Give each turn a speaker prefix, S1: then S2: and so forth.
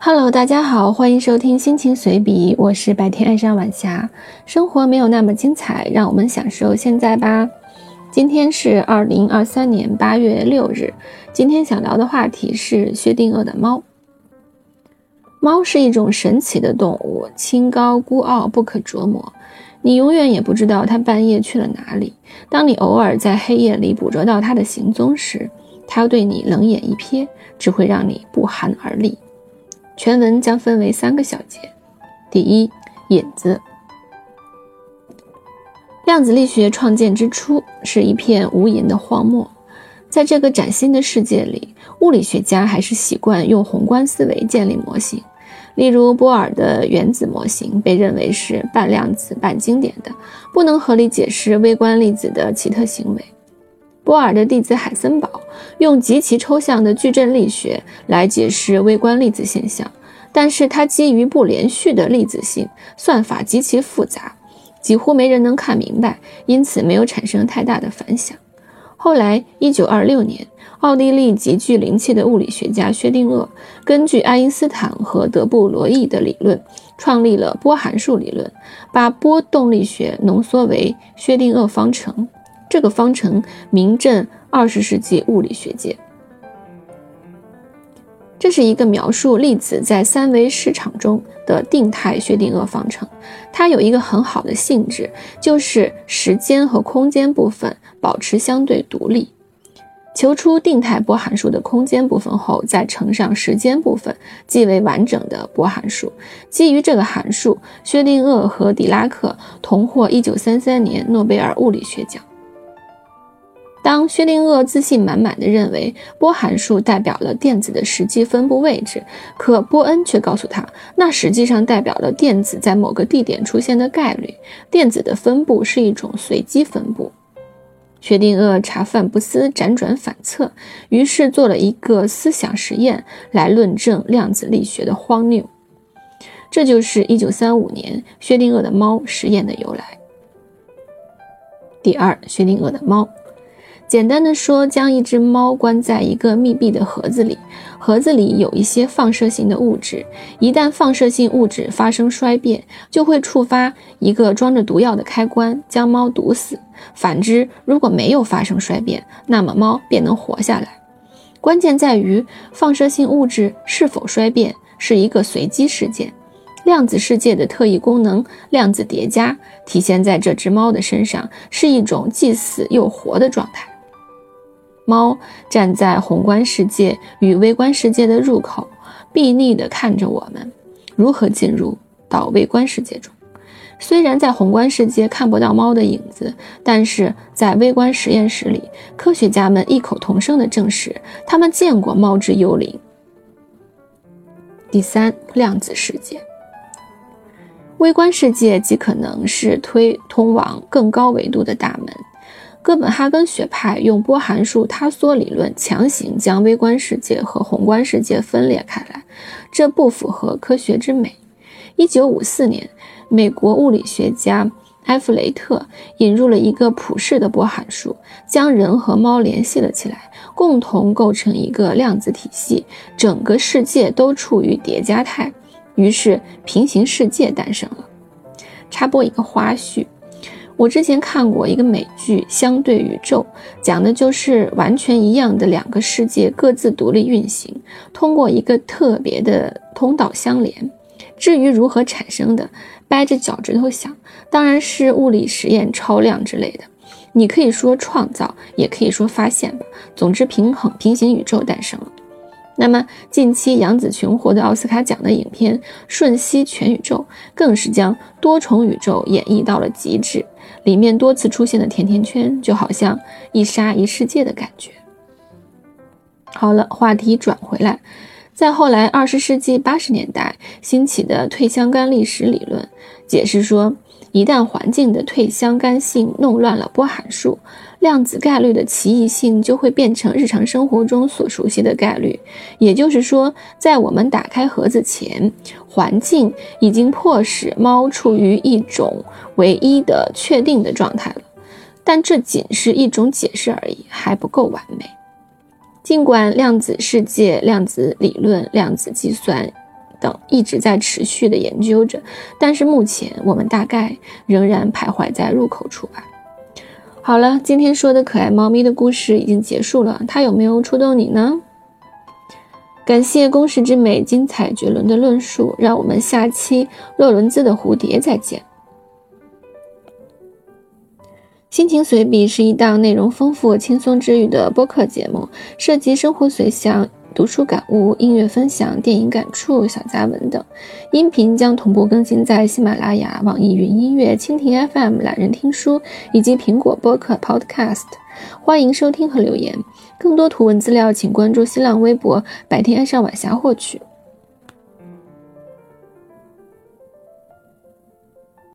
S1: Hello，大家好，欢迎收听心情随笔，我是白天爱上晚霞。生活没有那么精彩，让我们享受现在吧。今天是二零二三年八月六日，今天想聊的话题是薛定谔的猫。猫是一种神奇的动物，清高孤傲，不可琢磨。你永远也不知道它半夜去了哪里。当你偶尔在黑夜里捕捉到它的行踪时，它对你冷眼一瞥，只会让你不寒而栗。全文将分为三个小节。第一，引子。量子力学创建之初是一片无垠的荒漠，在这个崭新的世界里，物理学家还是习惯用宏观思维建立模型。例如，波尔的原子模型被认为是半量子半经典的，不能合理解释微观粒子的奇特行为。波尔的弟子海森堡用极其抽象的矩阵力学来解释微观粒子现象，但是它基于不连续的粒子性，算法极其复杂，几乎没人能看明白，因此没有产生太大的反响。后来，一九二六年，奥地利极具灵气的物理学家薛定谔根据爱因斯坦和德布罗意的理论，创立了波函数理论，把波动力学浓缩为薛定谔方程。这个方程名震二十世纪物理学界。这是一个描述粒子在三维市场中的定态薛定谔方程。它有一个很好的性质，就是时间和空间部分保持相对独立。求出定态波函数的空间部分后，再乘上时间部分，即为完整的波函数。基于这个函数，薛定谔和狄拉克同获1933年诺贝尔物理学奖。当薛定谔自信满满地认为波函数代表了电子的实际分布位置，可波恩却告诉他，那实际上代表了电子在某个地点出现的概率。电子的分布是一种随机分布。薛定谔茶饭不思，辗转反侧，于是做了一个思想实验来论证量子力学的荒谬。这就是1935年薛定谔的猫实验的由来。第二，薛定谔的猫。简单的说，将一只猫关在一个密闭的盒子里，盒子里有一些放射性的物质，一旦放射性物质发生衰变，就会触发一个装着毒药的开关，将猫毒死。反之，如果没有发生衰变，那么猫便能活下来。关键在于放射性物质是否衰变是一个随机事件。量子世界的特异功能——量子叠加，体现在这只猫的身上，是一种既死又活的状态。猫站在宏观世界与微观世界的入口，睥睨地看着我们如何进入到微观世界中。虽然在宏观世界看不到猫的影子，但是在微观实验室里，科学家们异口同声地证实，他们见过猫之幽灵。第三，量子世界，微观世界极可能是推通往更高维度的大门。哥本哈根学派用波函数塌缩理论强行将微观世界和宏观世界分裂开来，这不符合科学之美。一九五四年，美国物理学家埃弗雷特引入了一个普世的波函数，将人和猫联系了起来，共同构成一个量子体系，整个世界都处于叠加态，于是平行世界诞生了。插播一个花絮。我之前看过一个美剧《相对宇宙》，讲的就是完全一样的两个世界各自独立运行，通过一个特别的通道相连。至于如何产生的，掰着脚趾头想，当然是物理实验超量之类的。你可以说创造，也可以说发现吧。总之，平衡平行宇宙诞生了。那么，近期杨紫琼获得奥斯卡奖的影片《瞬息全宇宙》，更是将多重宇宙演绎到了极致。里面多次出现的甜甜圈，就好像一沙一世界的感觉。好了，话题转回来，在后来二十世纪八十年代兴起的退相干历史理论，解释说。一旦环境的退相干性弄乱了波函数，量子概率的奇异性就会变成日常生活中所熟悉的概率。也就是说，在我们打开盒子前，环境已经迫使猫处于一种唯一的确定的状态了。但这仅是一种解释而已，还不够完美。尽管量子世界、量子理论、量子计算。等一直在持续的研究着，但是目前我们大概仍然徘徊在入口处吧。好了，今天说的可爱猫咪的故事已经结束了，它有没有触动你呢？感谢公式之美精彩绝伦的论述，让我们下期洛伦兹的蝴蝶再见。心情随笔是一档内容丰富、轻松治愈的播客节目，涉及生活随想、读书感悟、音乐分享、电影感触、小佳文等。音频将同步更新在喜马拉雅、网易云音乐、蜻蜓 FM、懒人听书以及苹果播客 Podcast。欢迎收听和留言。更多图文资料，请关注新浪微博“白天爱上晚霞”获取。